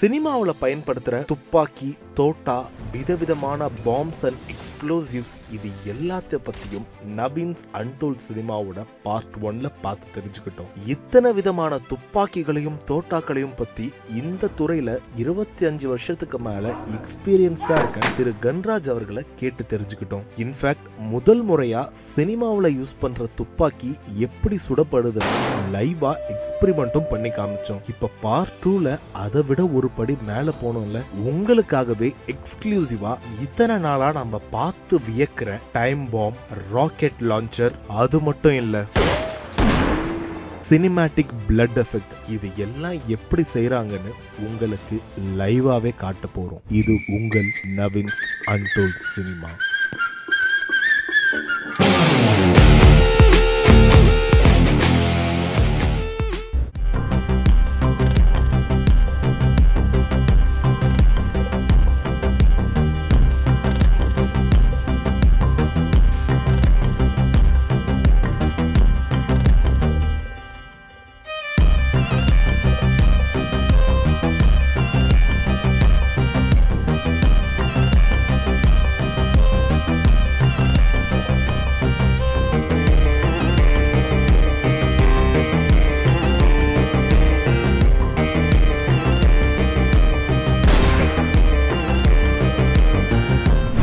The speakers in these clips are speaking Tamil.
சினிமாவில் பயன்படுத்துகிற துப்பாக்கி தோட்டா விதவிதமான பாம்ஸ் அண்ட் எக்ஸ்ப்ளோசிவ்ஸ் இது எல்லாத்த பற்றியும் நவீன்ஸ் அன்டோல் சினிமாவோட பார்ட் ஒன்ல பார்த்து தெரிஞ்சுக்கிட்டோம். இத்தனை விதமான துப்பாக்கிகளையும் தோட்டாக்களையும் பற்றி இந்த துறையில் இருபத்தி அஞ்சு வருஷத்துக்கு மேலே எக்ஸ்பீரியன்ஸ்டாக இருக்க திரு கன்ராஜ் அவர்களை கேட்டு தெரிஞ்சுக்கிட்டோம். இன்ஃபேக்ட் முதல் முறையாக சினிமாவில் யூஸ் பண்ணுற துப்பாக்கி எப்படி சுடப்படுதுன்னு லைவாக எக்ஸ்பெரிமெண்ட்டும் பண்ணி காமிச்சோம். இப்போ பார்ட் டூவில் அதை விட ஒரு படி மேல போனோம்ல உங்களுக்காகவே எக்ஸ்க்ளூசிவா இத்தனை நாளா நம்ம பார்த்து வியக்கிற டைம் பாம் ராக்கெட் லான்ச்சர் அது மட்டும் இல்ல. சினிமேட்டிக் பிளட் எஃபெக்ட் இது எல்லாம் எப்படி செய்கிறாங்கன்னு உங்களுக்கு லைவாவே காட்ட போறோம். இது உங்கள் Naveen's untold cinema.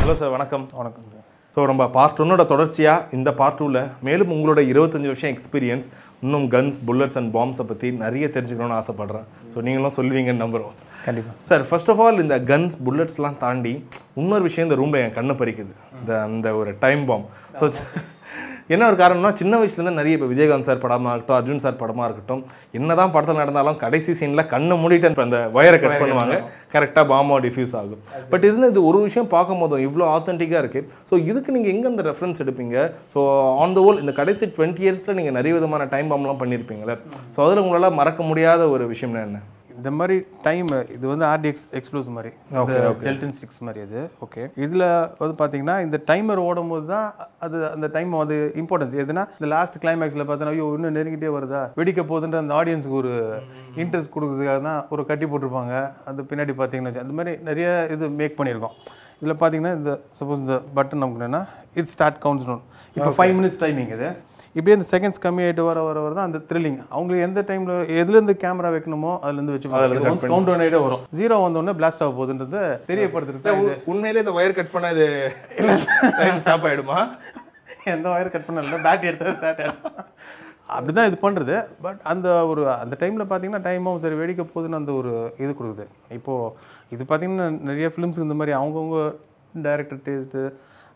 Hello sir வணக்கம். வணக்கம் ஸோ நம்ம பார்ட் ஒன்னோட தொடர்ச்சியாக இந்த பார்ட் டூவில் மேலும் உங்களோட இருபத்தஞ்சு வருஷம் எக்ஸ்பீரியன்ஸ் இன்னும் கன்ஸ் புல்லட்ஸ் அண்ட் பாம்ஸை பற்றி நிறைய தெரிஞ்சுக்கணும்னு ஆசைப்பட்றேன். ஸோ நீங்களும் சொல்லுவீங்கன்னு நம்புகிறோம் கண்டிப்பாக சார் ஃபர்ஸ்ட் ஆஃப் ஆல் இந்த கன்ஸ் புல்லட்ஸ்லாம் தாண்டி இன்னொரு விஷயம் இந்த ரூமில் என் கண்ணை பறிக்குது. இந்த அந்த ஒரு டைம் பாம் ஸோ என்ன ஒரு காரணம்னா சின்ன வயசுலேருந்து நிறைய இப்போ விஜயகாந்த் சார் படமாக இருக்கட்டும் அர்ஜுன் சார் படமாக இருக்கட்டும் என்னதான் படத்தில் நடந்தாலும் கடைசி சீனில் கண்ணை மூடிட்டு அந்த- அந்த ஒயரை கட் பண்ணுவாங்க. கரெக்டாக பாமா டிஃப்யூஸ் ஆகும். பட் இருந்து இது ஒரு விஷயம் பார்க்கும் போதும் இவ்வளோ ஆத்தென்டிக்காக இருக்குது ஸோ இதுக்கு நீங்கள் எங்கே அந்த ரெஃபரன்ஸ் எடுப்பீங்க? ஸோ ஆன் த ஹோல் இந்த கடைசி டுவெண்ட்டி இயர்ஸில் நீங்கள் நிறைய விதமான டைம் பாம்லாம் பண்ணியிருப்பீங்களே ஸோ அதில் உங்களால் மறக்க முடியாத ஒரு விஷயம்னா என்ன? இந்த மாதிரி டைம் இது வந்து ஆர்டிஎக்ஸ் எக்ஸ்ப்ளோஸ் மாதிரி. ஜெல்டன் சிக்ஸ் மாதிரி அது. ஓகே இதில் வந்து பார்த்தீங்கன்னா இந்த டைமர் ஓடும் போது தான் அது அந்த டைம் அது இம்பார்ட்டன்ஸ் எதுனா இந்த லாஸ்ட் கிளைமேக்ஸில் பார்த்தோன்னா ஐயோ இன்னும் நெருங்கிட்டே வருதா? வெடிக்க போகுதுன்ற அந்த ஆடியன்ஸுக்கு ஒரு இன்ட்ரெஸ்ட் கொடுக்குறதுக்காக தான் ஒரு கட்டி போட்டிருப்பாங்க. அது பின்னாடி பார்த்தீங்கன்னா அந்த மாதிரி நிறைய இது மேக் பண்ணியிருக்கோம். இதில் பார்த்தீங்கன்னா இந்த சப்போஸ் இந்த பட்டன் நமக்கு என்னன்னா இட் ஸ்டார்ட் கவுண்ட்ஸ் நோன் இப்போ ஃபைவ் மினிட்ஸ் டைமிங் இது. இப்படியே இந்த செகண்ட்ஸ் கம்மியாயிட்டு வர வர வர தான் அந்த த்ரில்லிங் அவங்களுக்கு எந்த டைம்ல எதுலேருந்து கேமரா வைக்கணுமோ அதுலேருந்து வச்சு கவுண்ட் ஒன் ஆகிட்டே வரும். ஜீரோ வந்தோடனே பிளாஸ்ட் ஆக போகுதுன்றதை தெரியப்படுத்துறது உண்மையிலே இந்த ஒயர் கட் பண்ண இது டைம் ஸ்டாப் ஆயிடுமா? எந்த ஒயர் கட் பண்ணல பேட்டரி எடுத்து ஸ்டார்ட் ஆகிடும் அப்படி தான் இது பண்ணுறது பட் அந்த ஒரு அந்த டைமில் பார்த்தீங்கன்னா டைமும் சரி வெடிக்க போகுதுன்னு அந்த ஒரு இது கொடுக்குது. இப்போது இது பார்த்தீங்கன்னா நிறைய ஃபிலிம்ஸ் இந்த மாதிரி அவங்கவுங்க டைரக்டர் டேஸ்ட்டு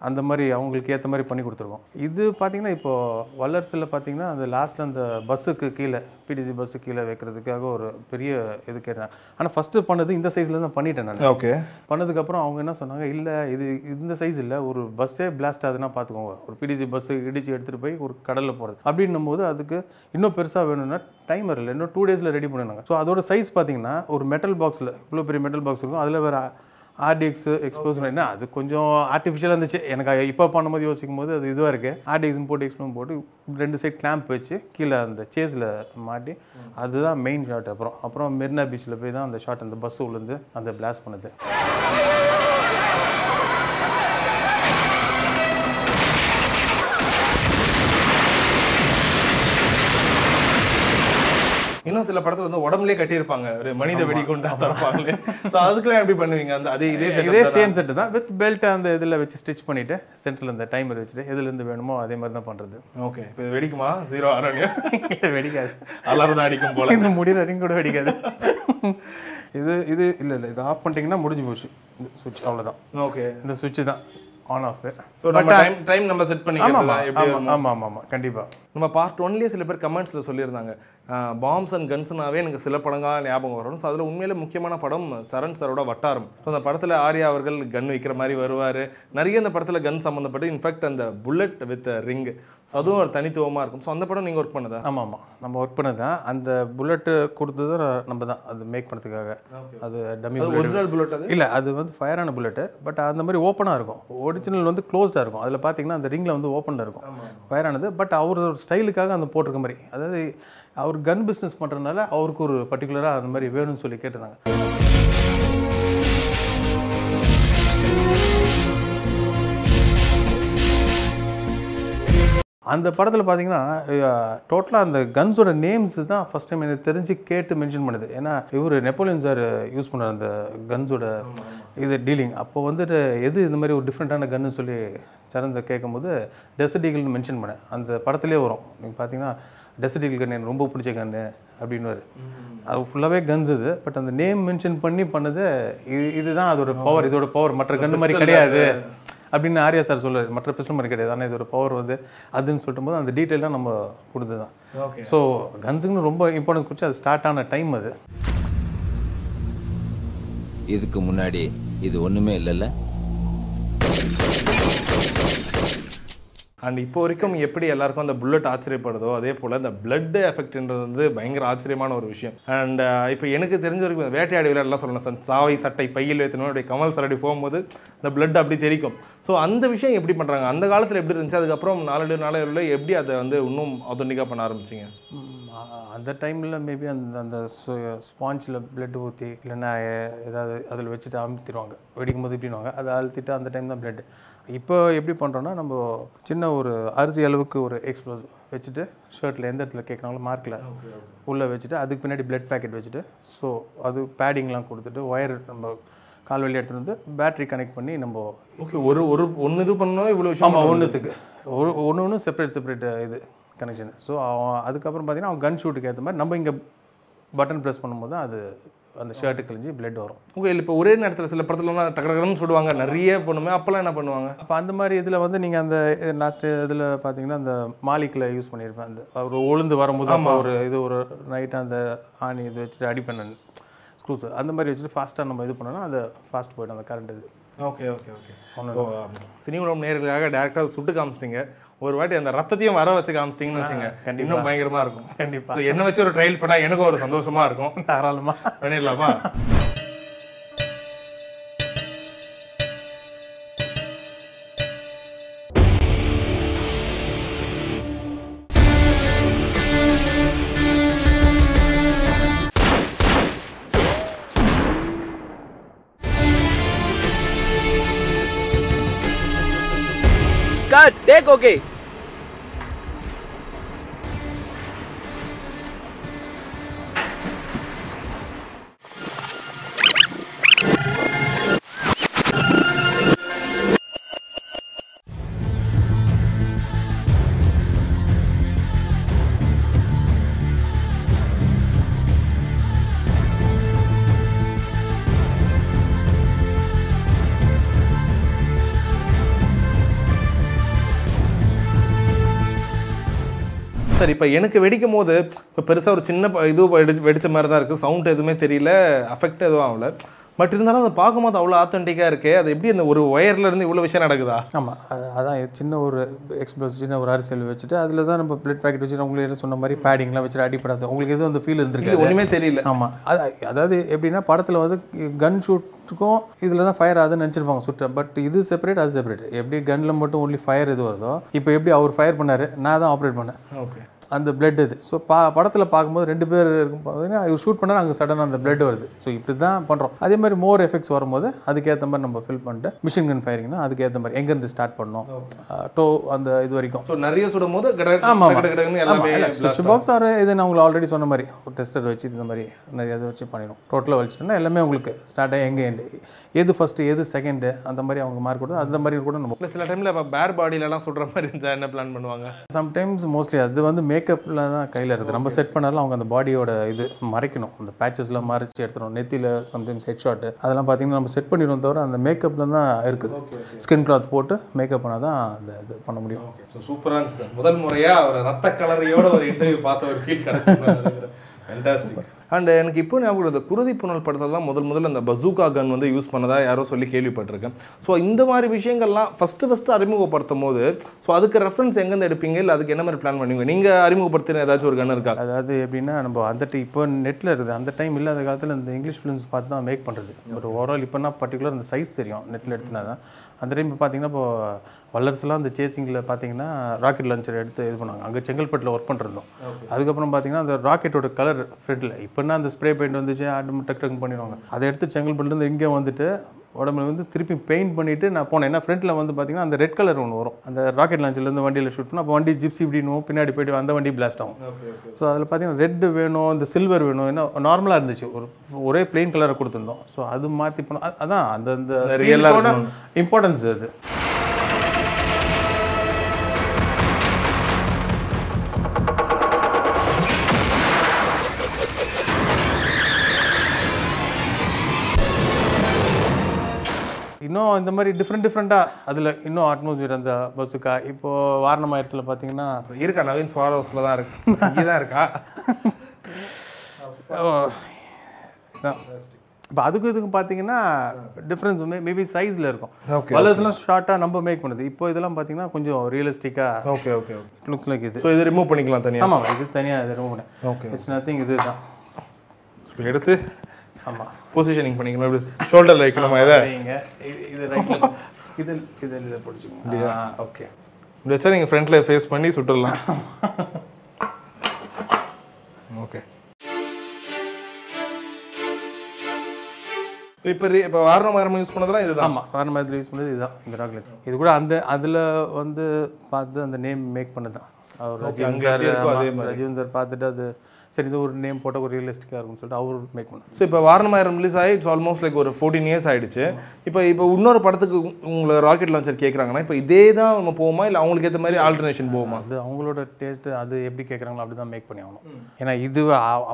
அந்த மாதிரி அவங்களுக்கு ஏற்ற மாதிரி பண்ணி கொடுத்துருக்கோம். இது பார்த்தீங்கன்னா இப்போது வல்லரசில் பார்த்தீங்கன்னா அந்த லாஸ்ட்டில் அந்த பஸ்ஸுக்கு கீழே பிடிசி பஸ்ஸு கீழே வைக்கிறதுக்காக ஒரு பெரிய இது கேட்டாங்க. ஆனால் ஃபஸ்ட்டு பண்ணது இந்த சைஸில் தான் பண்ணிட்டேன் நான். ஓகே. பண்ணதுக்கப்புறம் அவங்க என்ன சொன்னாங்க இல்லை இது இந்த சைஸ் இல்லை ஒரு பஸ்ஸே பிளாஸ்ட் ஆகுதுன்னா பார்த்துக்கோங்க ஒரு பிடிசி பஸ்ஸு இடிச்சு எடுத்துகிட்டு போய் ஒரு கடலில் போகிறது அப்படின்னும் போது அதுக்கு இன்னும் பெருசாக வேணும்னா டைமர் இல்லை இன்னும் டூ டேஸில் ரெடி பண்ணினாங்க ஸோ அதோட சைஸ் பார்த்தீங்கன்னா ஒரு மெட்டல் பாக்ஸில் இவ்வளோ பெரிய மெட்டல் பாக்ஸ் இருக்கும். அதில் வேறு ஆர்டிஎக்ஸ் எக்ஸ்போஸ் என்ன? அது கொஞ்சம் ஆர்டிஃபிஷியலாக இருந்துச்சு. எனக்கு இப்போ பண்ணும்போது யோசிக்கும் போது அது இதுவாக இருக்குது ஆர்டிஎக்ஸ் போட்டு எக்ஸ்போஸ் போட்டு ரெண்டு சைட் கிளாம்ப் வச்சு கீழே அந்த சேஸில் மாட்டி அதுதான் மெயின் ஷாட் அப்புறம். அப்புறம் மெரினா பீச்சில் போய் தான் அந்த ஷாட் அந்த பஸ் உள்ளேருந்து அந்த பிளாஸ்ட் பண்ணுது. இன்னும் சில படத்துல வந்து உடம்புலயே கட்டியிருப்பாங்க. ஒரு மனித வெடிகுண்டா தரப்பாங்களே ஸோ அதுக்கெல்லாம் எப்படி பண்ணுவீங்க? அந்த அதே இதே இதே சேம் செட்டு தான். வித் பெல்ட் அந்த இதில் வச்சு ஸ்டிச் பண்ணிட்டு சென்டரில் இந்த டைமர் வச்சுட்டு எதுலேருந்து வேணுமோ அதே மாதிரி தான் பண்ணுறது ஓகே இப்போ இது வெடிக்குமா? ஜீரோ ஆரோக்கியம் வெடிக்காது. அலாரம் தான் அடிக்கும் போல. இந்த முடிகிற வரைக்கும் கூட வெடிக்காது. இது இது இல்லை இல்லை. இது ஆஃப் பண்ணிட்டீங்கன்னா முடிஞ்சு போச்சு. இந்த சுவிட்ச் அவ்வளோதான் ஓகே இந்த சுவிட்ச் தான். ஆன் ஆஃப் ஸோ நம்ம டைம் டைம் நம்ம செட் பண்ணிக்கலாம் எப்படி ஆமாம். ஆமாம் ஆமாம் கண்டிப்பாக நம்ம பார்ட் ஒன்லேயே சில பேர் கமெண்ட்ஸில் சொல்லியிருந்தாங்க. பாம்ஸ் அண்ட் கன்ஸ்னாவே எனக்கு சில படங்களாக ஞாபகம் வரும். ஸோ அதில் உண்மையிலே முக்கியமான படம் சரண் சரோட வட்டாரம். ஸோ அந்த படத்தில் ஆர்யா அவர்கள் கன் வைக்கிற மாதிரி வருவார். நிறைய அந்த படத்தில் கன் சம்மந்தப்பட்டு இன்ஃபேக்ட் அந்த புல்லட் வித் ரிங் ஸோ அதுவும் ஒரு தனித்துவமாக இருக்கும். ஸோ அந்த படம் நீங்கள் ஒர்க் பண்ணதா? ஆமாம் ஆமாம் நம்ம ஒர்க் பண்ணது? தான் அந்த புல்லட்டு கொடுத்தது நம்ம தான் அது மேக் பண்ணதுக்காக அது டம்மி ஒரிஜினல் புல்லட் அது? இல்லை அது வந்து ஃபயரான புல்லட்டு பட் அந்த மாதிரி ஓப்பனாக இருக்கும். ஒரிஜினல் வந்து க்ளோஸ்டாக இருக்கும். அதில் பார்த்தீங்கன்னா அந்த ரிங்கில் வந்து ஓப்பனில் இருக்கும். ஃபயரானது பட் அவர் ஸ்டைலுக்காக அந்த போட்டிருக்க மாதிரி. அதாவது அவர் கன் பிஸ்னஸ் பண்ணுறதுனால அவருக்கு ஒரு பர்டிகுலராக அந்த மாதிரி வேணும்னு சொல்லி கேட்டிருந்தாங்க. அந்த படத்தில் பார்த்தீங்கன்னா டோட்டலாக அந்த கன்ஸோட நேம்ஸ் தான் ஃபஸ்ட் டைம் எனக்கு தெரிஞ்சு கேட்டு மென்ஷன் பண்ணுது. ஏன்னா இவர் நெப்போலியன் சார் யூஸ் பண்ண அந்த கன்ஸோட இது டீலிங் அப்போ வந்துட்டு எது இந்த மாதிரி ஒரு டிஃப்ரெண்ட்டான கன்னு சொல்லி சரந்த கேட்கும்போது டெசர்ட் ஈகிள்னு மென்ஷன் பண்ணேன். அந்த படத்திலே வரும். நீங்கள் பார்த்தீங்கன்னா டெசர்ட் ஈகிள் கன் எனக்கு ரொம்ப பிடிச்ச கன்று அப்படின்னு அது ஃபுல்லாகவே கன்ஸ் இது பட் அந்த நேம் மென்ஷன் பண்ணி பண்ணது இது இதுதான் அதோட பவர் இதோட பவர் மற்ற கன்று மாதிரி கிடையாது. அப்படின்னு ஆர்யா சார் சொல்லுவார் மற்ற பிஸ்டல் மாதிரி கிடையாது. ஆனால் இதோட பவர் வந்து அதுன்னு சொல்லிட்டு போது அந்த டீட்டெயிலாம் நம்ம கொடுத்து தான் ஓகே ஸோ கன்ஸுக்குன்னு ரொம்ப இம்பார்ட்டன்ஸ் கொடுத்து அது ஸ்டார்ட் ஆன டைம் அது. இதுக்கு முன்னாடி இது ஒண்ணுமே இல்லைல்ல? அண்ட் இப்போ வரைக்கும் எப்படி எல்லாருக்கும் அந்த புல்லட் ஆச்சரியப்படுதோ அதே போல் இந்த பிளட் எஃபெக்ட்ன்றது வந்து பயங்கர ஆச்சரியமான ஒரு விஷயம். அண்ட் uh, இப்போ எனக்கு தெரிஞ்ச வரைக்கும் வேட்டையாடி விளையாடலாம் சொல்லணும். சார் சாவை சட்டை பையில் வைத்தனோடைய கமல் சரடி போகும்போது இந்த பிளட் அப்படி தெரிக்கும். ஸோ அந்த விஷயம் எப்படி பண்ணுறாங்க அந்த காலத்தில் எப்படி இருந்துச்சு? அதுக்கப்புறம் நாலு நாளையில் எப்படி அதை வந்து இன்னும் ஆத்தென்டிக்காக பண்ண ஆரம்பிச்சிங்க? அந்த டைமில் மேபி அந்த அந்த ஸ்பாஞ்சில் பிளட் ஊற்றி இல்லைன்னா ஏதாவது அதில் வச்சுட்டு அமுத்திடுவாங்க. வெடிக்கும் போது இப்படின்வாங்க அதை அழுத்திட்டு அந்த டைம் தான் பிளட் இப்போ எப்படி பண்ணுறோன்னா நம்ம சின்ன ஒரு அரிசி அளவுக்கு ஒரு எக்ஸ்ப்ளோஸ் வச்சுட்டு ஷர்ட்டில் எந்த இடத்துல கேட்குறாங்களோ மார்க்கில் உள்ளே வச்சுட்டு அதுக்கு பின்னாடி பிளட் பேக்கெட் வச்சுட்டு ஸோ அது பேடிங்லாம் கொடுத்துட்டு ஒயர் நம்ம கால் வழி எடுத்துகிட்டு வந்து பேட்டரி கனெக்ட் பண்ணி நம்ம ஓகே ஒரு ஒரு ஒன்று இது பண்ணணும் இவ்வளோ விஷயம் ஆமாம் ஒன்றுத்துக்கு ஒரு ஒன்று ஒன்று செப்பரேட் செப்பரேட் இது. கனெக்ஷன் ஸோ அதுக்கப்புறம் பார்த்தீங்கன்னா அவன் கன் ஷூட்டுக்கு ஏற்ற மாதிரி நம்ம இங்கே பட்டன் ப்ரெஸ் பண்ணும்போது தான் அது அந்த ஷர்ட்டு கிழிஞ்சு பிளட் வரும். ஓகே இப்போ ஒரே நேரத்தில் சில படத்துலலாம் டக்கு டக்குன்னு சொல்லுவாங்க நிறைய பண்ணுமே அப்போல்லாம் என்ன பண்ணுவாங்க? அப்போ அந்த மாதிரி இதில் வந்து நீங்கள் அந்த லாஸ்ட் இதில் பார்த்தீங்கன்னா அந்த மாலிக்கில் யூஸ் பண்ணியிருப்பேன் அந்த ஒரு உளுந்து வரும்போது அப்போ ஒரு இது ஒரு நைட்டாக அந்த ஆணி இது வச்சுட்டு அடிப்பேன் ஸ்க்ரூஸ் அந்த மாதிரி வச்சுட்டு ஃபாஸ்ட்டாக நம்ம இது பண்ணோன்னா அது ஃபாஸ்ட் போய்டும் அந்த கரண்ட் இது. Okay okay okay. ஓ சினி உலகம் நேர்களுக்காக டேரெக்டாக சுட்டு காமிச்சிட்டிங்க. ஒரு வாட்டி அந்த ரத்தத்தையும் வர வச்சு காமிச்சிட்டிங்கன்னு வச்சுங்க இன்னும் பயங்கரமா இருக்கும் கண்டிப்பா. என்ன வச்சு ஒரு ட்ரையல் பண்ணா எனக்கும் ஒரு சந்தோஷமா இருக்கும் தாராளமாக பண்ணிடலாமா Cut. Take okay. சார் இப்போ எனக்கு வெடிக்கும் போது இப்போ பெருசாக ஒரு சின்ன இது வெடி வெடிச்ச மாதிரி தான் இருக்குது சவுண்ட் எதுவுமே தெரியல அஃபெக்ட் எதுவும் ஆகல. பட் இருந்தாலும் அதை பார்க்கும்போது அவ்வளோ ஆத்தென்டிக்காக இருக்கே. அது எப்படி அந்த ஒரு ஒயர்ல இருந்து இவ்வளோ விஷயம் நடக்குதா? ஆமாம் அதான் சின்ன ஒரு எக்ஸ்ப்ளோஸ் சின்ன ஒரு அரசியல் வச்சுட்டு அதில் தான் நம்ம பிளட் பேக்கெட் வச்சுட்டு உங்களுக்கு என்ன சொன்ன மாதிரி பேடிங்லாம் வச்சுட்டு அடிப்படாது உங்களுக்கு எதுவும் அந்த ஃபீல் இருந்திருக்கு ஒன்றுமே தெரியல. ஆமாம் அது அதாவது எப்படின்னா படத்தில் வந்து கன் ஷூட்டுக்கும் இதில் தான் ஃபயர் ஆகுதுன்னு நினச்சிருப்பாங்க சுட்ட. பட் இது செப்பரேட் அது செப்பரேட் எப்படி கன்னில் மட்டும் ஒன்லி ஃபயர் இது வருதோ இப்போ எப்படி அவர் ஃபயர் பண்ணார் நான் தான் ஆப்ரேட் பண்ணேன். ஓகே அந்த பிளட் இது. ஸோ பா படத்தில் பார்க்கும்போது ரெண்டு பேர் இருக்கும் பார்த்தீங்கன்னா இவர் ஷூட் பண்ணார் அங்கே சடனாக அந்த பிளட் வருது. ஸோ இப்படி தான் பண்ணுறோம் அதே மாதிரி மோர் எஃபெக்ட்ஸ் வரும்போது அதுக்கேற்ற மாதிரி நம்ம ஃபில் பண்ணிட்டு மிஷின் கன் ஃபயரிங்னா அதுக்கேற்ற மாதிரி எங்கேருந்து ஸ்டார்ட் பண்ணோம் டோ அந்த இது வரைக்கும். ஸோ நிறைய சுடும் போது சுவிட்ச் பாக்ஸ் ஆர் இது நான் உங்களுக்கு ஆல்ரெடி சொன்ன மாதிரி ஒரு டெஸ்டர் வச்சு இந்த மாதிரி நிறைய இதை வச்சு பண்ணிடும். டோட்டலாக வச்சுட்டோம்னா எல்லாமே உங்களுக்கு ஸ்டார்ட் ஆகி எங்கே எண்டு எது ஃபஸ்ட்டு எது செகண்டு அந்த மாதிரி அவங்க மார்க் கொடுத்து அந்த மாதிரி கூட நம்ம சில டைமில் இப்போ பேர் பாடியிலலாம் சுடுற மாதிரி இருந்தால் என்ன பிளான் பண்ணுவாங்க? சம்டைம்ஸ் மோஸ்ட்லி அது வந்து மேக் மேக்கப்பில் தான் கையில் இருக்குது நம்ம செட் பண்ணாலும் அவங்க அந்த பாடியோட இது மறைக்கணும். அந்த பேச்சஸ்லாம் மறைச்சி எடுத்துரும் நெத்தியில் சம்டைம்ஸ் ஹெட் ஷாட்டு அதெல்லாம் பார்த்தீங்கன்னா நம்ம செட் பண்ணிடுவோம் தவிர அந்த மேக்கப்பில் தான் இருக்குது. ஸ்கின் கிளாத் போட்டு மேக்கப் பண்ணால் தான் அந்த இது பண்ண முடியும். சூப்பராக சார் முதல் முறையாக ஒரு ரத்த கலரையோட ஒரு இன்டர்வியூ பார்த்த ஒரு ஃபீல் கிடச்சி ஃபேண்டாஸ்டிக் அண்ட் எனக்கு இப்போ ஞாபகம் இந்த குருதி புனல் படத்தில் தான் முதல் முதல்ல அந்த பசூகா கன் வந்து யூஸ் பண்ணதா யாரோ சொல்லி கேள்விப்பட்டிருக்கேன். ஸோ இந்த மாதிரி விஷயங்கள்லாம் ஃபஸ்ட்டு ஃபஸ்ட்டு அறிமுகப்படுத்தும் போது ஸோ அதுக்கு ரெஃபரன்ஸ் எங்கேருந்து எடுப்பீங்க? இல்லை அதுக்கு என்ன மாதிரி பிளான் பண்ணுவீங்க? நீங்கள் அறிமுகப்படுத்தின ஏதாச்சும் ஒரு கன் இருக்கா? அதாவது எப்படின்னா நம்ம அந்த டைம் இப்போ நெட்டில் இருக்குது. அந்த டைம் இல்லாத காலத்தில் இந்த இங்கிலீஷ் ஃபிலிம்ஸ் பார்த்து தான் மேக் பண்ணுறது ஒரு ஓவரால் இப்போனா பர்டிகுலர் அந்த சைஸ் தெரியும். நெட்டில் எடுத்துனா தான். அந்த டைம் பார்த்தீங்கன்னா இப்போ வல்லரசுலாம் அந்த சேசிங்கில் பார்த்தீங்கன்னா ராக்கெட் லான்ச்சர் எடுத்து இது பண்ணாங்க அங்கே செங்கல்பட்டில் ஒர்க் பண்ணிருந்தோம். அதுக்கப்புறம் பார்த்தீங்கன்னா அந்த ராக்கெட்டோட கலர் ஃப்ரண்ட்டில் இப்போனா அந்த ஸ்ப்ரே பெயிண்ட் வந்துச்சு ஆட்டு டக் டக் பண்ணிடுவாங்க. அதை எடுத்து செங்கல்பட்டுலேருந்து இங்கே வந்துட்டு உடம்புல வந்து திருப்பி பெயிண்ட் பண்ணிட்டு நான் போனேன். ஏன்னா ஃப்ரண்ட்டில் வந்து பார்த்தீங்கன்னா அந்த ரெட் கலர் ஒன்று வரும். அந்த ராக்கெட் லான்ச்சிலேருந்து வண்டியில் ஷூட் பண்ணால் அப்போ வண்டி ஜிப்சி இப்படின்னு பின்னாடி போயிட்டு அந்த வண்டி பிளாஸ்ட் ஆகும். ஸோ அதில் பார்த்தீங்கன்னா ரெட் வேணும் இந்த சில்வர் வேணும் ஏன்னா நார்மலாக இருந்துச்சு. ஒரு ஒரே பிளெயின் கலரை கொடுத்துருந்தோம். ஸோ அது மாற்றி அ- அதான் அந்த. இம்பார்ட்டன்ஸ் அது. இன்னும் இந்த மாதிரி டிஃப்ரெண்ட் டிஃப்ரெண்ட்டாக அதில் இன்னும் அட்மாஸ்பியர் அந்த பஸ்ஸுக்கா இப்போது வாரணமாயிரத்தில் பார்த்தீங்கன்னா இருக்கா? நவீன் ஸ்வார் ஹவுஸில் தான் இருக்கு. இங்கே தான் இருக்கா? இப்போ அதுக்கு இதுக்கு பார்த்தீங்கன்னா டிஃப்ரென்ஸ் மேபி சைஸில் இருக்கும். கலர்ஸ்லாம் ஷார்ட்டாக நம்ம மேக் பண்ணுது. இப்போ இதெல்லாம் பார்த்தீங்கன்னா கொஞ்சம் ரியலிஸ்டிக்காக okay okay okay looks like இது. ஸோ இது ரிமூவ் பண்ணிக்கலாம் தனியாக ஆமாம் இது தனியாக இது ரொம்ப Okay. இட்ஸ் நத்திங் இது தான் இப்போ எடுத்து ஆமாம் பொசிஷனிங் பண்ணிக்கணும். இப்படி ஷோல்டரில் வைக்கணுமா சரிங்க இது இது இது இது இதை பிடிச்சிக்கோங்க. ஓகே இப்படி வச்சா நீங்கள் ஃப்ரண்ட்டில் ஃபேஸ் பண்ணி சுட்டுடலாம். ஓகே இப்போ இப்போ வாரம் யூஸ் பண்ணதெல்லாம் இதுதான்? ஆமாம் மாதிரி யூஸ் பண்ணது இதுதான். இந்த ராக்லெட் இது கூட அந்த அதில் வந்து பார்த்து அந்த நேம் மேக் பண்ணது தான். அவர் ரஜீவன் சார் ரஜீவன் சார் பார்த்துட்டு அது சரி இது ஒரு நேம் போட்டால் ஒரு ரியலிஸ்டிக்காக இருக்கும்னு சொல்லிட்டு அவர் மேக் பண்ணார். ஸோ இப்போ வாரணமாயிரம் ரிலீஸ் ஆகி இட்ஸ் ஆல்மோஸ்ட் லைக் ஒரு ஃபோர்டீன் இயர்ஸ் ஆயிடுச்சு. இப்போ இப்போ இன்னொரு படத்துக்கு உங்களை ராக்கெட் லான்ச்சர் கேட்குறாங்கன்னா இப்போ இதே தான் நம்ம போவோமா இல்லை அவங்களுக்கு ஏற்ற மாதிரி ஆல்டர்னேஷன் போவோமா அது அவங்களோட டேஸ்ட்டு அது எப்படி கேட்குறாங்களோ அப்படி தான் மேக் பண்ணி ஆகணும். ஏன்னா இது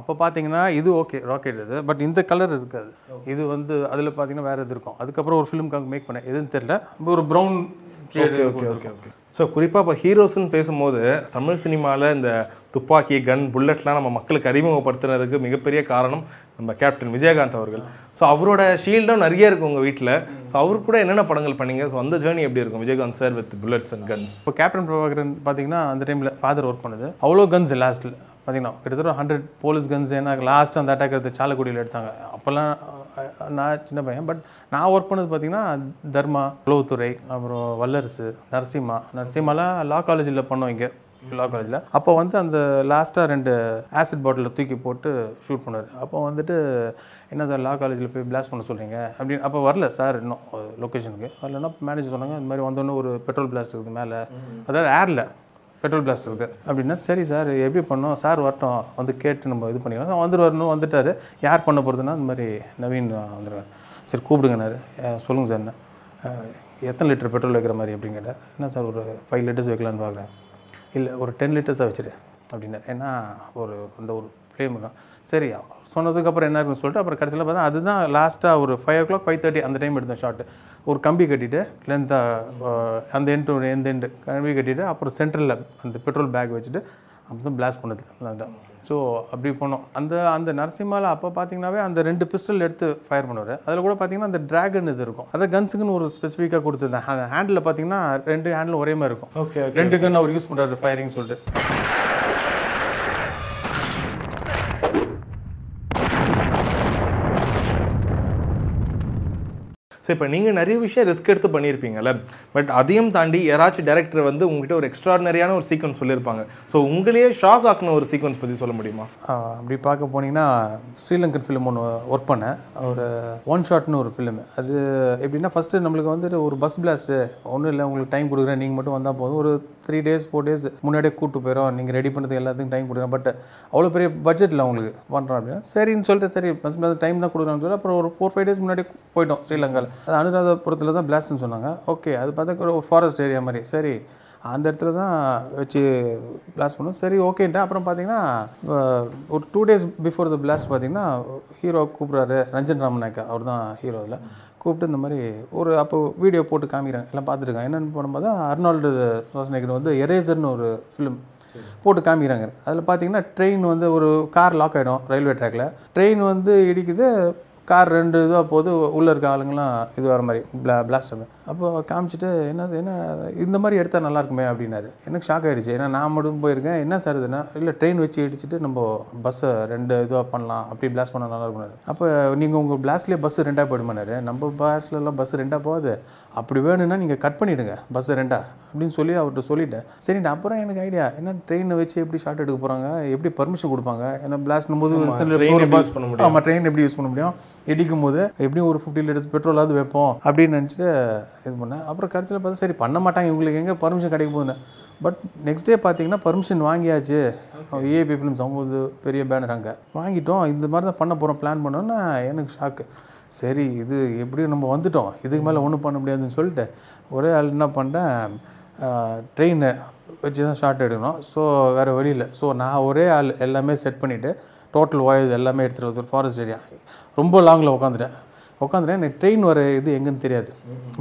அப்போ பார்த்தீங்கன்னா இது ஓகே ராக்கெட் இது. பட் இந்த கலர் இருக்காது. இது வந்து அதில் பார்த்தீங்கன்னா வேறு இது இருக்கும். அதுக்கப்புறம் ஒரு ஃபிலிம்காக மேக் பண்ணேன் எதுன்னு தெரியல. ஒரு brown okay okay okay okay so குறிப்பாக இப்போ ஹீரோஸ்னு பேசும்போது தமிழ் சினிமாவில் இந்த துப்பாக்கி கன் புல்லட்லாம் நம்ம மக்களுக்கு அறிமுகப்படுத்துனதுக்கு மிகப்பெரிய காரணம் நம்ம கேப்டன் விஜயகாந்த் அவர்கள். ஸோ அவரோட ஷீல்டும் நிறைய இருக்குது உங்கள் வீட்டில் ஸோ அவரு கூட என்னென்ன படங்கள் பண்ணீங்க? ஸோ அந்த ஜேர்னி எப்படி இருக்கும்? Vijayakanth sir with bullets and guns இப்போ கேப்டன் பிரபாகரன் பார்த்தீங்கன்னா அந்த டைமில் ஃபாதர் ஒர்க் பண்ணுது. அவ்வளோ கன்ஸ் லாஸ்ட்டில் பார்த்தீங்கன்னா கிட்டத்தட்ட ஹண்ட்ரட் போலீஸ் கன்ஸ் ஏன்னா லாஸ்ட் அந்த அட்டாக் எடுத்து சாலக்குடியில் எடுத்தாங்க. அப்போல்லாம் நான் சின்ன பையன். பட் நான் ஒர்க் பண்ணது பார்த்தீங்கன்னா தர்மா உளவுத்துறை அப்புறம் வல்லரசு நரசிம்மா. நரசிம்மாலாம் லா காலேஜில் பண்ணோம் இங்கே. லா. காலேஜில் அப்போ வந்து அந்த லாஸ்ட்டாக ரெண்டு ஆசிட் பாட்டிலில் தூக்கி போட்டு ஷூட் பண்ணார் அப்போ வந்துட்டு என்ன சார் லா காலேஜில் போய் பிளாஸ்ட் பண்ண சொல்கிறீங்க அப்படின்னு. அப்போ வரல சார் இன்னும் லொக்கேஷனுக்கு வரலன்னா மேனேஜர் சொன்னாங்க இந்த மாதிரி வந்தோடனே ஒரு பெட்ரோல் பிளாஸ்ட் இருக்குது மேலே. அதாவது ஏரில் பெட்ரோல் பிளாஸ்ட் இருக்குது அப்படின்னா சரி சார் எப்படி பண்ணோம்? சார் வரட்டும். வந்து கேட்டு நம்ம இது பண்ணிக்கலாம். வந்துட்டு வரணும் வந்துட்டார். யார் பண்ண போகிறதுனா இந்த மாதிரி நவீன் வந்துடுவேன் சரி கூப்பிடுங்கண்ணாரு சொல்லுங்கள் சார் என்ன? எத்தனை லிட்டர் பெட்ரோல் வைக்கிற மாதிரி அப்படின்னு கேட்டேன் என்ன சார் ஒரு ஃபைவ் லிட்டர்ஸ் வைக்கலான்னு பார்க்குறேன் இல்லை ஒரு டென் லிட்டர்ஸாக வச்சிரு. அப்படின்னாரு. ஏன்னா ஒரு அந்த ஒரு ஃப்ளேம் தான். சரி சொன்னதுக்கப்புறம் என்ன இருக்குன்னு சொல்லிட்டு அப்புறம் கடைசியில் பார்த்தா அதுதான் லாஸ்ட்டாக ஒரு five o'clock five thirty அந்த டைம் எடுத்தேன் ஷார்ட் ஒரு கம்பி கட்டிட்டு லென்த்தாக அந்த எண்டு ஒரு எந்த எண்டு கம்பி கட்டிட்டு அப்புறம் சென்டரில் அந்த பெட்ரோல் பேக் வச்சுட்டு அப்போ தான் பிளாஸ்ட் பண்ணது. அதான் ஸோ அப்படி போனோம். அந்த அந்த நரசிம்மாவில் அப்போ பார்த்தீங்கன்னாவே அந்த ரெண்டு பிஸ்டல் எடுத்து ஃபயர் பண்ணுவார். அதில் கூட பார்த்தீங்கன்னா அந்த டிராகன் இது இருக்கும். அதை கன்ஸுக்குன்னு ஒரு ஸ்பெசிஃபிக்காக கொடுத்துருந்தேன் அந்த ஹேண்டில் பார்த்தீங்கன்னா ரெண்டு ஹேண்டில் ஒரே மாதிரி இருக்கும். ஓகே ரெண்டு கன் அவர் யூஸ் பண்ணுறாரு ஃபயரிங் சொல்லிட்டு. ஸோ இப்போ நீங்கள் நிறைய விஷயம் ரிஸ்க் எடுத்து பண்ணியிருப்பீங்கல்ல. பட் அதையும் தாண்டி யாராச்சும் டேரக்டர் வந்து உங்ககிட்ட ஒரு எக்ஸ்ட்ராடனரியான ஒரு சீக்வன்ஸ் சொல்லியிருப்பாங்க. ஸோ உங்களையே ஷாக் ஆக்கின ஒரு சீக்வன்ஸ் பற்றி சொல்ல முடியுமா? அப்படி பார்க்க போனீங்கன்னா ஸ்ரீலங்கன் ஃபிலிம் ஒன்று ஒர்க் பண்ணேன். ஒரு ஒன் ஷாட்னு ஒரு ஃபிலிம் அது எப்படின்னா ஃபஸ்ட்டு நம்மளுக்கு வந்துட்டு ஒரு பஸ் பிளாஸ்ட்டு ஒன்றும் இல்லை உங்களுக்கு டைம் கொடுக்குறேன். நீங்கள் மட்டும் வந்தால் போதும். ஒரு த்ரீ டேஸ் ஃபோர் டேஸ் முன்னாடியே கூப்பிட்டு போயிடும் நீங்கள் ரெடி பண்ணுறதுக்கு எல்லாத்துக்கும் டைம் கொடுக்குறேன். பட் அவ்வளோ பெரிய பட்ஜெட்டில் உங்களுக்கு பண்ணுறோம் அப்படின்னா சரின்னு சொல்லிட்டு சரி பஸ் பிளாஸ் டைம் தான் கொடுக்குறான்னு சொல்லி அப்புறம் ஒரு ஃபோர் ஃபைவ் டேஸ் முன்னாடி போயிட்டோம் ஸ்ரீலங்காவில் அது அனுராதபுரத்தில் தான் பிளாஸ்ட்னு சொன்னாங்க. ஓகே அது பார்த்தா ஒரு ஃபாரஸ்ட் ஏரியா மாதிரி. சரி அந்த இடத்துல தான் வச்சு பிளாஸ்ட் பண்ணோம். சரி ஓகேன்ட்டு அப்புறம் பார்த்தீங்கன்னா ஒரு two days before the blast பார்த்தீங்கன்னா ஹீரோ கூப்பிட்றாரு ரஞ்சன் ராமநாயக்கா அவர் தான் ஹீரோ இதில் கூப்பிட்டு இந்த மாதிரி ஒரு அப்போ வீடியோ போட்டு காமிக்கிறாங்க எல்லாம் பார்த்துருக்காங்க என்னென்னு பண்ணும்போது அர்னால்டு சோசனேகர் வந்து எரேசர்னு ஒரு ஃபிலிம் போட்டு காமிக்கிறாங்க. அதில் பார்த்தீங்கன்னா ட்ரெயின் வந்து ஒரு கார் லாக் ஆகிடும் ரயில்வே ட்ராக்ல ட்ரெயின் வந்து இடிக்குது கார் ரெண்டு இதுவாக போது உள்ளே இருக்க ஆளுங்களாம் இது வர மாதிரி பிளா பிளாஸ்ட் அப்போ காமிச்சிட்டு என்னது என்ன இந்த மாதிரி எடுத்தால் நல்லா இருக்குமே அப்படின்னாரு. எனக்கு ஷாக் ஆகிடுச்சு ஏன்னா நான் மட்டும் போயிருக்கேன். என்ன சார் இதுன்னா இல்லை ட்ரெயின் வச்சு இடிச்சிட்டு நம்ம பஸ்ஸை ரெண்டு இதுவாக பண்ணலாம். அப்படி பிளாஸ்ட் பண்ணால் நல்லா இருக்கும்னாரு அப்போ நீங்கள் உங்கள் பிளாஸ்ட்லேயே பஸ் ரெண்டாக போயிடுமானாரு நம்ம பஸ்லலாம் பஸ் ரெண்டாக போகாது. அப்படி வேணும்னா நீங்கள் கட் பண்ணிவிடுங்க பஸ் ரெண்டா. அப்படின்னு சொல்லி அவர்கிட்ட சொல்லிட்டேன். சரிட்டு அப்புறம் எனக்கு ஐடியா என்ன ட்ரெயினை வச்சு எப்படி ஷார்ட் எடுக்க போகிறாங்க எப்படி பர்மிஷன் கொடுப்பாங்க? ஏன்னா பிளாஸ்ட்னும் போது பஸ் பண்ண முடியும்? ஆமாம் ட்ரெயின் எப்படி யூஸ் பண்ண முடியும்? இடிக்கும் போது எப்படியும் ஒரு ஃபிஃப்டி லிட்டர்ஸ் பெட்ரோலாவது வைப்போம். அப்படின்னு நினச்சிட்டு இது பண்ணேன் அப்புறம் கடைசியில் பார்த்தா சரி பண்ண மாட்டாங்க. இவங்களுக்கு எங்கே பர்மிஷன் கிடைக்க போகுதுன்னு. பட் நெக்ஸ்ட் டே பார்த்தீங்கன்னா பர்மிஷன் வாங்கியாச்சு. ஏபி ஃபிலிம்ஸ் அவங்க பெரிய பேனர் அங்கே. வாங்கிட்டோம். இந்த மாதிரி தான் பண்ண போகிறோம் பிளான் பண்ணோன்னா எனக்கு ஷாக்கு சரி இது எப்படியும் நம்ம வந்துட்டோம். இதுக்கு மேலே ஒன்றும் பண்ண முடியாதுன்னு சொல்லிட்டு ஒரே ஆள் என்ன பண்ணிட்டேன் ட்ரெயினை வச்சு தான் ஷார்ட் எடுக்கணும். ஸோ வேறு வழி இல்லை. ஸோ நான் ஒரே ஆள் எல்லாமே செட் பண்ணிவிட்டு டோட்டல் வாய்ஸ் எல்லாமே எடுத்துகிட்டு வந்து ஃபாரஸ்ட் ஏரியா ரொம்ப லாங்கில் உட்காந்துட்டேன் உட்காந்துட்டேன் எனக்கு ட்ரெயின் வர இது எங்கேன்னு தெரியாது.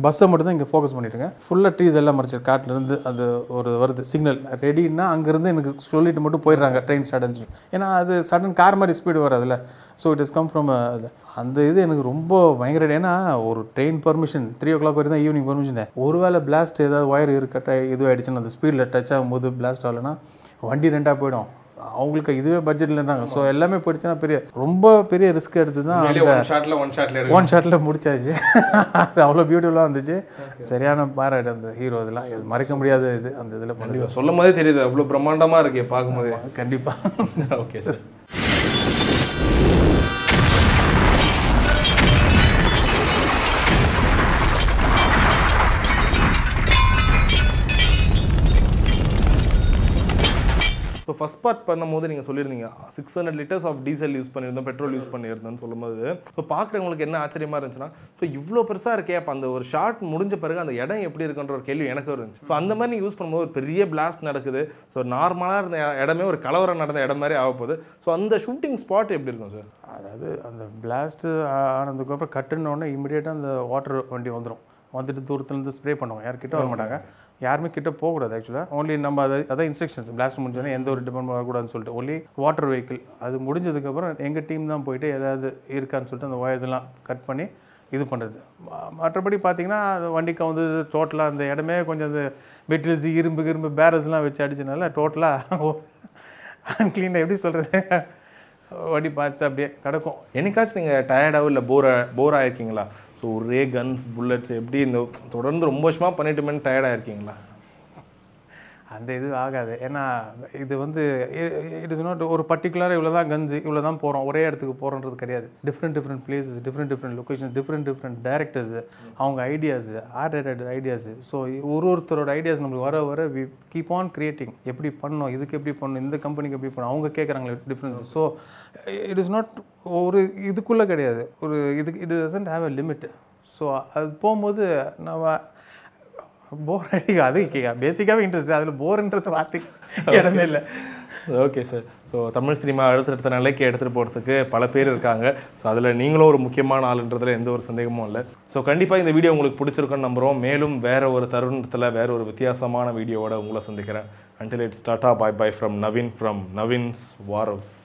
பஸ்ஸை மட்டும் தான் இங்கே ஃபோக்கஸ் பண்ணிட்டுருக்கேன். ஃபுல்லாக ட்ரீஸ் எல்லாம் மறைச்சு காட்டிலேருந்து அது ஒரு வருது சிக்னல் ரெடின்னா அங்கேருந்து எனக்கு சொல்லிட்டு மட்டும் போயிடுறாங்க ட்ரெயின் ஸ்டார்ட் ஆச்சு ஏன்னா அது சடன் கார் மாதிரி speed வராதுல்ல. So it is come from அது. அந்த இது எனக்கு ரொம்ப பயங்கர ஏன்னா ஒரு train permission three o'clock வரை தான் ஈவினிங் பர்மிஷன் ஒரு வேளை பிளாஸ்ட் ஏதாவது ஒயர் இருக்கட்ட இதுவாகிடுச்சுன்னு அந்த ஸ்பீடில் டச் ஆகும்போது பிளாஸ்ட் ஆகலைன்னா வண்டி ரெண்டாக போயிடும். அவங்களுக்கு இதுவே பட்ஜெட் இல்லைனாங்க ஸோ எல்லாமே போயிடுச்சுன்னா பெரிய ரொம்ப பெரிய ரிஸ்க் எடுத்து தான் அந்த ஒன் ஷாட்ல ஒன் ஷாட்ல ஒன் ஷாட்டில் முடிச்சாச்சு. அது அவ்வளோ பியூட்டிஃபுல்லாக இருந்துச்சு சரியான பாராட்டு அந்த ஹீரோ இதெல்லாம். இது மறக்க முடியாத இது அந்த இதில் பண்ணி சொல்லும் போதே தெரியுது அவ்வளோ பிரம்மாண்டமா இருக்கே பார்க்கும்போதே. கண்டிப்பாக ஓகே சார் ஃபஸ்ட் பார்ட் பண்ணும்போது நீங்கள் சொல்லியிருந்தீங்க six hundred litres of diesel use பண்ணியிருந்தோம் பெட்ரோல் யூஸ் பண்ணியிருந்தோம்னு சொல்லும்போது இப்போ பார்க்குறவங்களுக்கு என்ன ஆச்சரியமாக இருந்துச்சுன்னா ஸோ இவ்வளோ பெருசாக இருக்கே அப்போ அந்த ஒரு ஷார்ட் முடிஞ்ச பிறகு அந்த இடம் எப்படி இருக்குன்ற ஒரு கேள்வி எனக்கு இருந்துச்சு. ஸோ அந்த மாதிரி நீங்கள் யூஸ் பண்ணும்போது ஒரு பெரிய பிளாஸ்ட் நடக்குது. ஸோ நார்மலாக இருந்த இடமே ஒரு கலவரம் நடந்த இடம் மாதிரி ஆக போகுது. ஸோ அந்த ஷூட்டிங் ஸ்பாட் எப்படி இருக்கும் சார் அதாவது அந்த பிளாஸ்ட்டு ஆனதுக்கப்புறம் கட்டுன உடனே இமிடியேட்டாக அந்த வாட்டர் வண்டி வந்துடும் வந்துட்டு தூரத்துலேருந்து ஸ்ப்ரே பண்ணுவோம். யார் கிட்ட வர மாட்டாங்க. யாருமே கிட்ட போகக்கூடாது ஆக்சுவலாக ஓன்லி நம்ம அதை அதான் இன்ஸ்ட்ரக்ஷன்ஸ் பிளாஸ்ட் முடிஞ்சோடனே எந்த ஒரு டிபார்ட்மெண்ட் வரக்கூடாதுன்னு சொல்லிட்டு ஒன்லி வாட்டர் வெஹிக்கிள் அது முடிஞ்சதுக்கப்புறம் எங்கள் டீம் தான் போயிட்டு ஏதாவது இருக்கான்னு சொல்லிட்டு அந்த wires எல்லாம் கட் பண்ணி இது பண்ணுறது மற்றபடி பார்த்தீங்கன்னா அந்த வண்டிக்கு வந்து டோட்டலாக அந்த இடமே கொஞ்சம் அந்த மெட்டீரியல்ஸ் இரும்பு இரும்பு பேரல்ஸ்லாம் வச்சு அடிச்சனால டோட்டலாக அன்க்ளீனாக எப்படி சொல்கிறது வண்டி பார்த்து அப்படியே கிடக்கும் என்னைக்காச்சும் நீங்கள் டயர்டாகவும் இல்லை போர் போர் ஆயிருக்கீங்களா? ஸோ ஒரே கன்ஸ் புல்லட்ஸ் எப்படி இந்த தொடர்ந்து ரொம்ப வருஷமாக பண்ணிட்டுமேனு டயர்டாக இருக்கீங்களா அந்த இது ஆகாது. ஏன்னா இது வந்து இட் இஸ் நாட் ஒரு பர்டிகுலராக இவ்வளோ தான் கஞ்சு இவ்வளோ தான் போகிறோம் ஒரே இடத்துக்கு போகிறோன்றது கிடையாது. Different different places different different location different different directors அவங்க ideas art rated ideas so ஒரு ஒருத்தரோட ஐடியாஸ் நம்மளுக்கு வர வர வி கீப் ஆன் கிரியேட்டிங் எப்படி பண்ணணும் இதுக்கு எப்படி பண்ணணும் இந்த கம்பெனிக்கு எப்படி பண்ணணும் அவங்க கேட்குறாங்களே difference so it is not ஒரு இதுக்குள்ளே கிடையாது. ஒரு இதுக்கு it doesn't have a limit so அது போகும்போது நம்ம போர் அடிக்கும் அது பேசிக்காகவே இன்ட்ரெஸ்ட் அதில் போர்ன்றது வார்த்தைக்கு இடமே இல்லை. Okay sir so Tamil cinema அடுத்தடுத்த நிலைக்கு எடுத்துகிட்டு போகிறதுக்கு பல பேர் இருக்காங்க. ஸோ அதில் நீங்களும் ஒரு முக்கியமான ஆளுன்றதுல எந்த ஒரு சந்தேகமும் இல்லை. ஸோ கண்டிப்பாக இந்த வீடியோ உங்களுக்கு பிடிச்சிருக்குன்னு நம்புகிறோம் மேலும் வேறு ஒரு தருணத்தில் வேற ஒரு வித்தியாசமான வீடியோவோட உங்களை சந்திக்கிறேன். Until it's tata bye bye from Naveen from Naveen's வாரவ்ஸ்